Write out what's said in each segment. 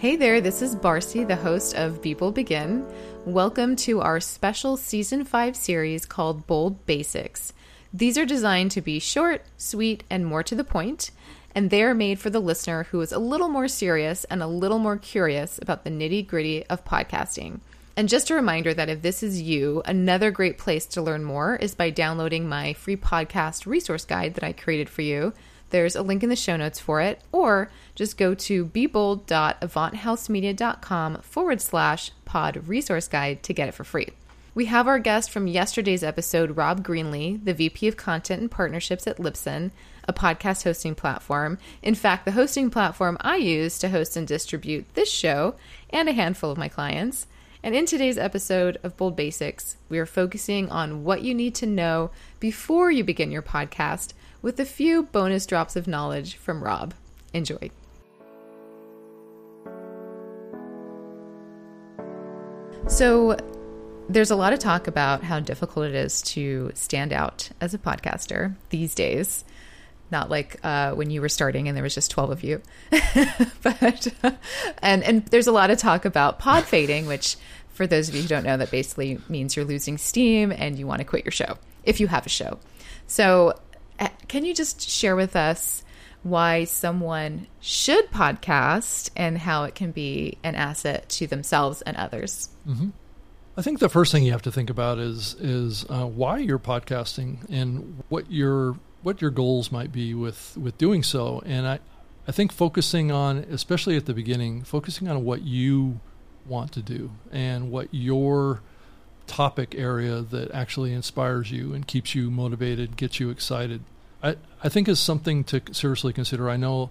Hey there, this is Barcy, the host of Bold Begin. Welcome to our special season 5 series called Bold Basics. These are designed to be short, sweet, and more to the point, and they are made for the listener who is a little more serious and a little more curious about the nitty gritty of podcasting. And just a reminder that if this is you, another great place to learn more is by downloading my free podcast resource guide that I created for you. There's a link in the show notes for it, or just go to bebold.avanthousemedia.com forward slash pod resource guide to get it for free. We have our guest from yesterday's episode, Rob Greenlee, the VP of Content and Partnerships at Libsyn, a podcast hosting platform. In fact, the hosting platform I use to host and distribute this show and a handful of my clients. And in today's episode of Bold Basics, we are focusing on what you need to know before you begin your podcast with a few bonus drops of knowledge from Rob. Enjoy. So, there's a lot of talk about how difficult it is to stand out as a podcaster these days. Not like uh, when you were starting and there was just 12 of you. but, and, and there's a lot of talk about pod fading, which, for those of you who don't know, that basically means you're losing steam and you want to quit your show if you have a show. So, can you just share with us why someone should podcast and how it can be an asset to themselves and others? Mm-hmm. I think the first thing you have to think about is is uh, why you're podcasting and what your what your goals might be with with doing so. And I I think focusing on, especially at the beginning, focusing on what you want to do and what your topic area that actually inspires you and keeps you motivated, gets you excited. I, I think is something to seriously consider. I know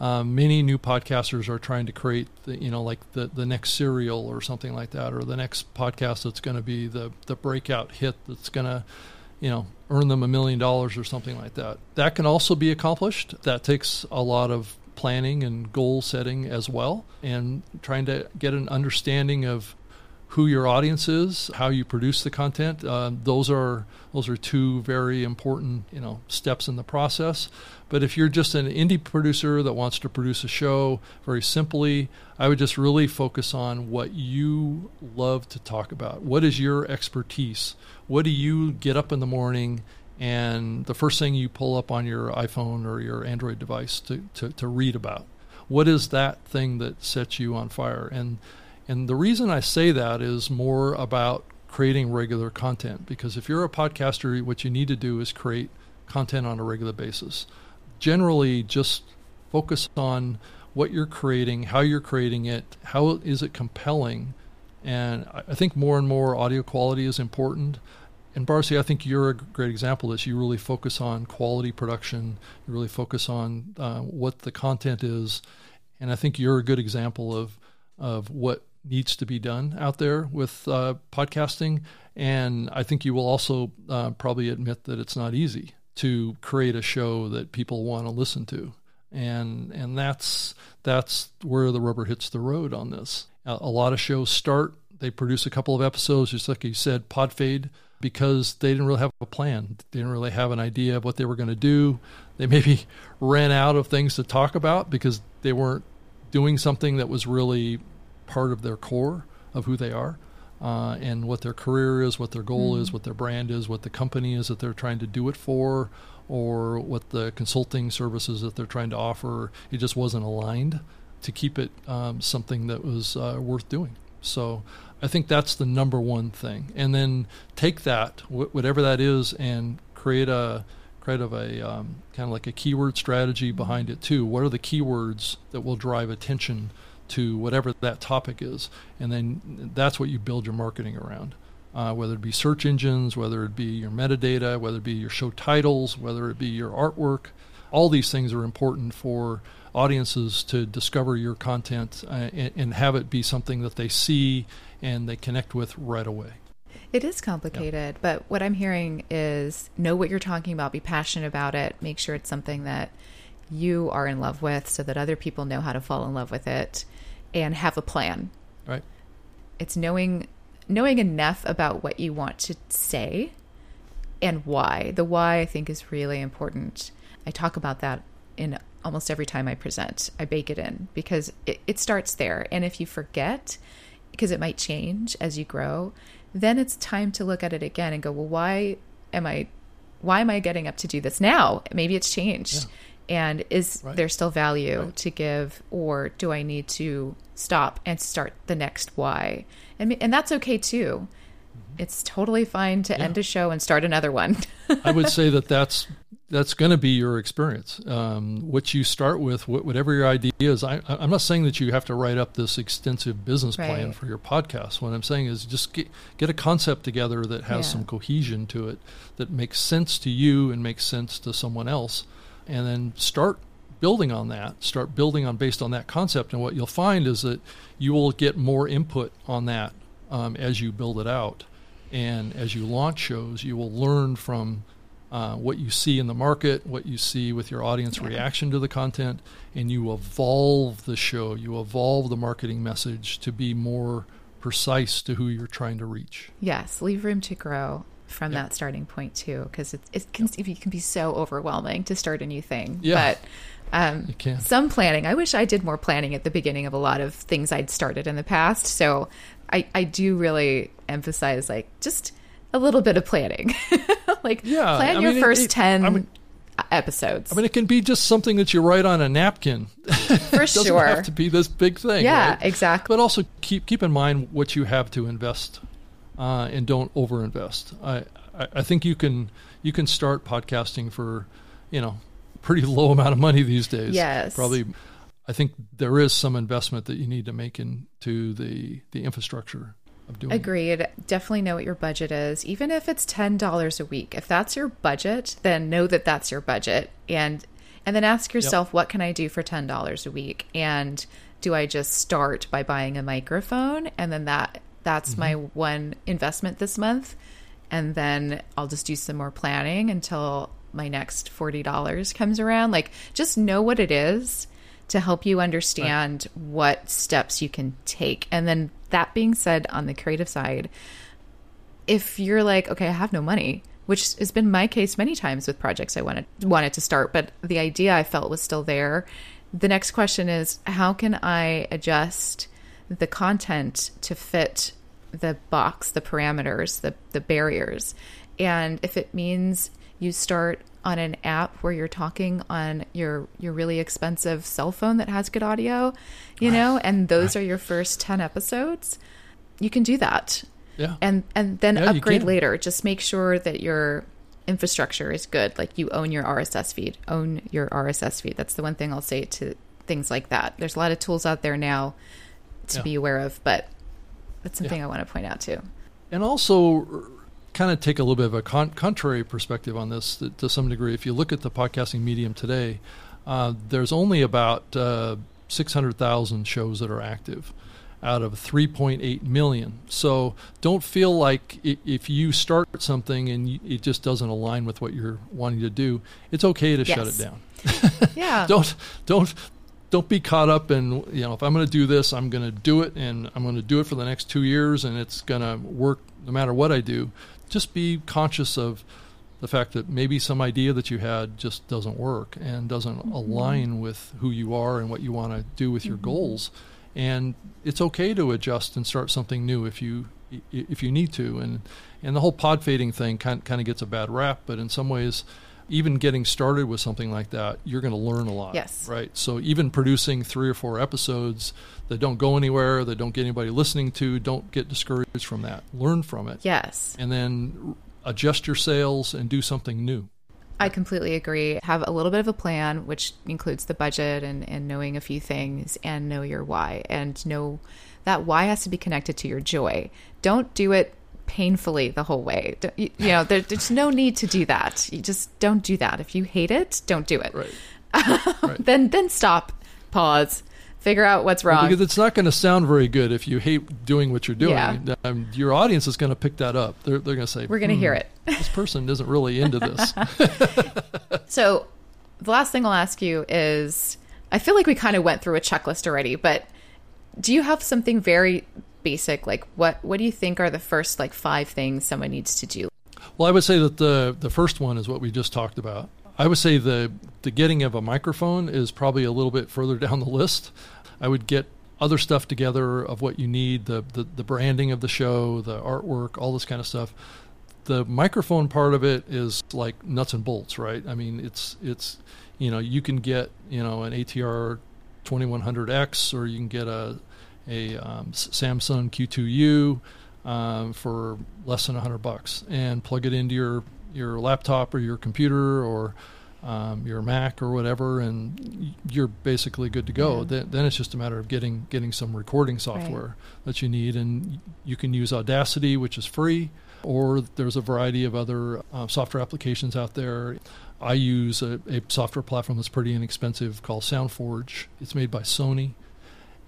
um, many new podcasters are trying to create, the, you know, like the, the next serial or something like that, or the next podcast that's going to be the, the breakout hit that's going to, you know, earn them a million dollars or something like that. That can also be accomplished. That takes a lot of planning and goal setting as well, and trying to get an understanding of who your audience is, how you produce the content. Uh, those are those are two very important you know steps in the process. But if you're just an indie producer that wants to produce a show very simply, I would just really focus on what you love to talk about. What is your expertise? What do you get up in the morning? And the first thing you pull up on your iPhone or your Android device to, to, to read about. What is that thing that sets you on fire? And and the reason I say that is more about creating regular content because if you're a podcaster, what you need to do is create content on a regular basis. Generally, just focus on what you're creating, how you're creating it, how is it compelling. And I think more and more audio quality is important. And Barcy, I think you're a great example of this. You really focus on quality production. You really focus on uh, what the content is, and I think you're a good example of of what needs to be done out there with uh, podcasting. And I think you will also uh, probably admit that it's not easy to create a show that people want to listen to. And and that's that's where the rubber hits the road on this. A, a lot of shows start, they produce a couple of episodes, just like you said, pod fade, because they didn't really have a plan. They didn't really have an idea of what they were going to do. They maybe ran out of things to talk about because they weren't doing something that was really part of their core of who they are. Uh, and what their career is, what their goal mm. is, what their brand is, what the company is that they're trying to do it for, or what the consulting services that they're trying to offer. It just wasn't aligned to keep it um, something that was uh, worth doing. So I think that's the number one thing. And then take that, wh- whatever that is, and create a create of a um, kind of like a keyword strategy behind it too. What are the keywords that will drive attention? To whatever that topic is, and then that's what you build your marketing around. Uh, whether it be search engines, whether it be your metadata, whether it be your show titles, whether it be your artwork, all these things are important for audiences to discover your content uh, and, and, have it be something that they see and they connect with right away. It is complicated, but what I'm hearing is know what you're talking about, be passionate about it, make sure it's something that you are in love with so that other people know how to fall in love with it and have a plan. Right. It's knowing knowing enough about what you want to say and why. The why I think is really important. I talk about that in almost every time I present. I bake it in because it, it starts there. And if you forget, because it might change as you grow, then it's time to look at it again and go, well, why am I, why am I getting up to do this now? Maybe it's changed. Yeah. And is Right. there still value Right. to give, or do I need to stop and start the next why? And and that's okay too. It's totally fine to Mm-hmm. Yeah. end a show and start another one. I would say that that's that's going to be your experience. Um, what you start with, wh- whatever your idea is. I, I'm not saying that you have to write up this extensive business plan for your podcast. What I'm saying is just get get a concept together that has Yeah. some cohesion to it, that makes sense to you and makes sense to someone else, and then start building on that. Start building on based on that concept, and what you'll find is that you will get more input on that um, as you build it out. And as you launch shows, you will learn from uh, what you see in the market, what you see with your audience Yeah. reaction to the content, and you evolve the show. You evolve the marketing message to be more precise to who you're trying to reach. Yes, leave room to grow from Yeah. that starting point too, because it, it can it can be so overwhelming to start a new thing. Yeah. But um, It some planning. I wish I did more planning at the beginning of a lot of things I'd started in the past. So I I do really emphasize like just a little bit of planning. like Yeah, plan I your mean, it- first it- ten I mean- episodes I mean, it can be just something that you write on a napkin. for it doesn't sure. have to be this big thing. yeah, right? exactly. But also keep keep in mind what you have to invest, uh, and don't overinvest. I, I I think you can you can start podcasting for, you know, pretty low amount of money these days. Yes. probably. I think there is some investment that you need to make into the the infrastructure of doing. it. Agreed. Definitely know what your budget is. Even if it's ten dollars a week, if that's your budget, then know that that's your budget, and and then ask yourself, what can I do for ten dollars a week? And do I just start by buying a microphone, and then that that's my mm-hmm. one investment this month, and then I'll just do some more planning until my next forty dollars comes around. Like, just know what it is to help you understand what steps you can take. And then that being said, on the creative side, if you're like, okay, I have no money, which has been my case many times with projects I wanted wanted to start, but the idea I felt was still there. The next question is how can I adjust the content to fit the box, the parameters, the the barriers? And if it means you start on an app where you're talking on your your really expensive cell phone that has good audio, you know, and those are your first 10 episodes, you can do that Yeah. and and then Yeah, upgrade later. Just make sure that your infrastructure is good. Like you own your RSS feed. Own your RSS feed. That's the one thing I'll say to things like that. There's a lot of tools out there now to Yeah. be aware of, but that's something Yeah. I want to point out too. and also kind of take a little bit of a con- contrary perspective on this to, to some degree. If you look at the podcasting medium today, uh, there's only about uh, 600,000 shows that are active out of 3.8 million. So don't feel like if you start something and it just doesn't align with what you're wanting to do, it's okay to shut it down. Yeah. don't don't don't be caught up in you know if i'm going to do this i'm going to do it and i'm going to do it for the next two years and it's going to work no matter what i do just be conscious of the fact that maybe some idea that you had just doesn't work and doesn't mm-hmm. align with who you are and what you want to do with your mm-hmm. goals. And it's okay to adjust and start something new if you if you need to. And and the whole pod fading thing kind kind of gets a bad rap but in some ways even getting started with something like that you're going to learn a lot Yes. right so even producing three or four episodes that don't go anywhere that don't get anybody listening to don't get discouraged from that learn from it yes. and then adjust your sails and do something new I completely agree. Have a little bit of a plan, which includes the budget and, and knowing a few things and know your why. And know that why has to be connected to your joy. Don't do it painfully the whole way. You, you know, there, there's no need to do that. You just don't do that. If you hate it, don't do it. right Then then stop, pause, figure out what's wrong. because it's not going to sound very good if you hate doing what you're doing Yeah. um, your audience is going to pick that up they're, they're going to say We're going to "Hmm, hear it. this person isn't really into this So, the last thing I'll ask you is I feel like we kind of went through a checklist already, but do you have something very basic like what what do you think are the first like 5 things someone needs to do? Well, I would say that the the first one is what we just talked about. I would say the the getting of a microphone is probably a little bit further down the list. I would get other stuff together of what you need, the, the, the branding of the show, the artwork, all this kind of stuff. The microphone part of it is like nuts and bolts, right? I mean, it's it's you know you can get you know an ATR 2100X or you can get a a um, Samson Q2U um, for less than 100 bucks and plug it into your your laptop or your computer or um, your Mac or whatever, and you're basically good to go. Yeah. Then, then, it's just a matter of getting getting some recording software right. that you need, and you can use Audacity, which is free, or there's a variety of other uh, software applications out there. I use a, a, software platform that's pretty inexpensive called SoundForge. It's made by Sony,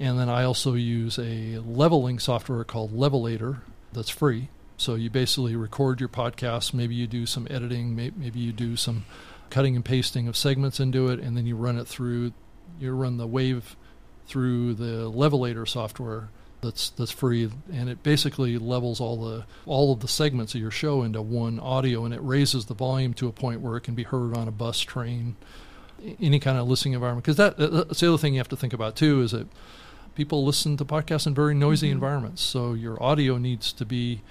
and then I also use a leveling software called Levelator that's free. So you basically record your podcast. Maybe you do some editing. Maybe you do some cutting and pasting of segments into it, and then you run it through. You run the wave through the Levelator software that's that's free, and it basically levels all the all of the segments of your show into one audio, and it raises the volume to a point where it can be heard on a bus, train, any kind of listening environment. Because that that's the other thing you have to think about too is that people listen to podcasts in very noisy mm-hmm. environments, so your audio needs to be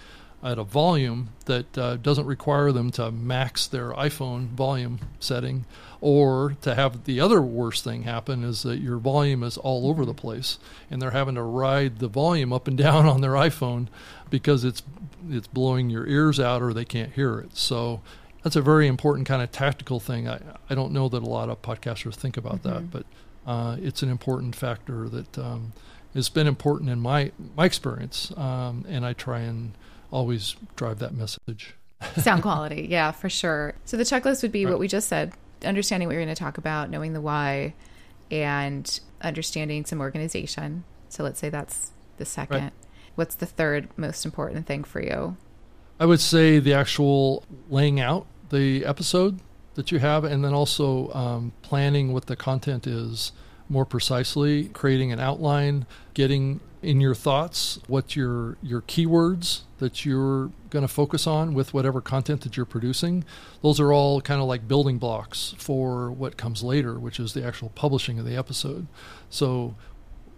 at a volume that uh, doesn't require them to max their iPhone volume setting or to have the other worst thing happen is that your volume is all over the place and they're having to ride the volume up and down on their iPhone because it's it's blowing your ears out or they can't hear it. So that's a very important kind of tactical thing. I, I don't know that a lot of podcasters think about mm-hmm. that, but uh, it's an important factor that um, has been important in my my experience, um, and I try and always drive that message. Sound quality, yeah, for sure. So the checklist would be right. what we just said: understanding what you're going to talk about, knowing the why, and understanding some organization. So let's say that's the second. Right. What's the third most important thing for you? I would say the actual laying out the episode that you have, and then also um, planning what the content is more precisely, creating an outline, getting in your thoughts what your your keywords that you're going to focus on with whatever content that you're producing. Those are all kind of like building blocks for what comes later, which is the actual publishing of the episode. So,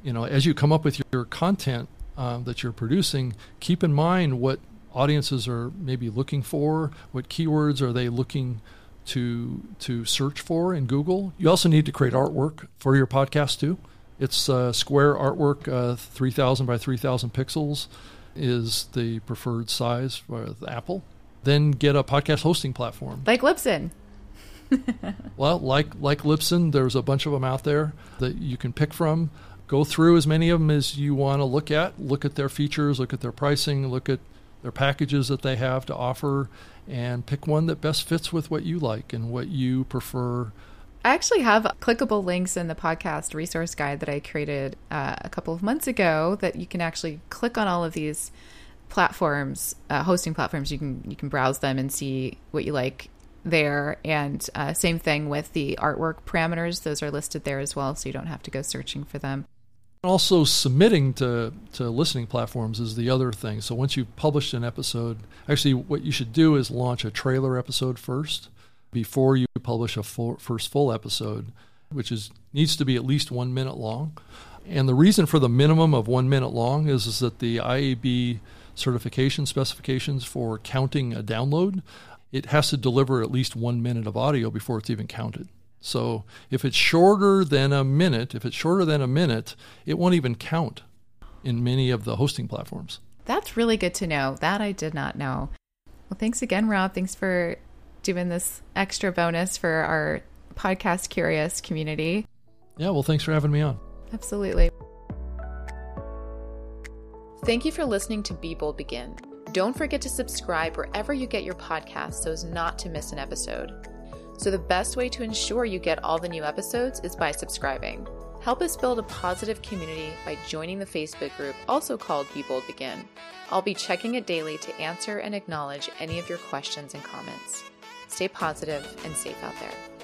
you know, as you come up with your content um, that you're producing, keep in mind what audiences are maybe looking for, what keywords are they looking to to search for in Google. You also need to create artwork for your podcast too. It's uh, square artwork, uh, 3,000 by 3,000 pixels is the preferred size with Apple. Then get a podcast hosting platform like Libsyn. well, like like Libsyn, there's a bunch of them out there that you can pick from. Go through as many of them as you want to look at. Look at their features, look at their pricing, look at their packages that they have to offer, and pick one that best fits with what you like and what you prefer I actually have clickable links in the podcast resource guide that I created uh, a couple of months ago that you can actually click on all of these platforms, uh, hosting platforms. You can you can browse them and see what you like there. And uh, same thing with the artwork parameters; those are listed there as well, so you don't have to go searching for them. Also, submitting to, to listening platforms is the other thing. So, once you've published an episode, actually, what you should do is launch a trailer episode first before you publish a full, first full episode, which is needs to be at least one minute long. And the reason for the minimum of one minute long is, is that the IAB certification specifications for counting a download, it has to deliver at least one minute of audio before it's even counted. So if it's shorter than a minute, if it's shorter than a minute, it won't even count in many of the hosting platforms. That's really good to know. That I did not know. Well, thanks again, Rob. Thanks for doing this extra bonus for our podcast curious community. Yeah, well, thanks for having me on. Absolutely. Thank you for listening to Be Bold Begin. Don't forget to subscribe wherever you get your podcasts so as not to miss an episode. So, the best way to ensure you get all the new episodes is by subscribing. Help us build a positive community by joining the Facebook group, also called Be Bold Begin. I'll be checking it daily to answer and acknowledge any of your questions and comments. Stay positive and safe out there.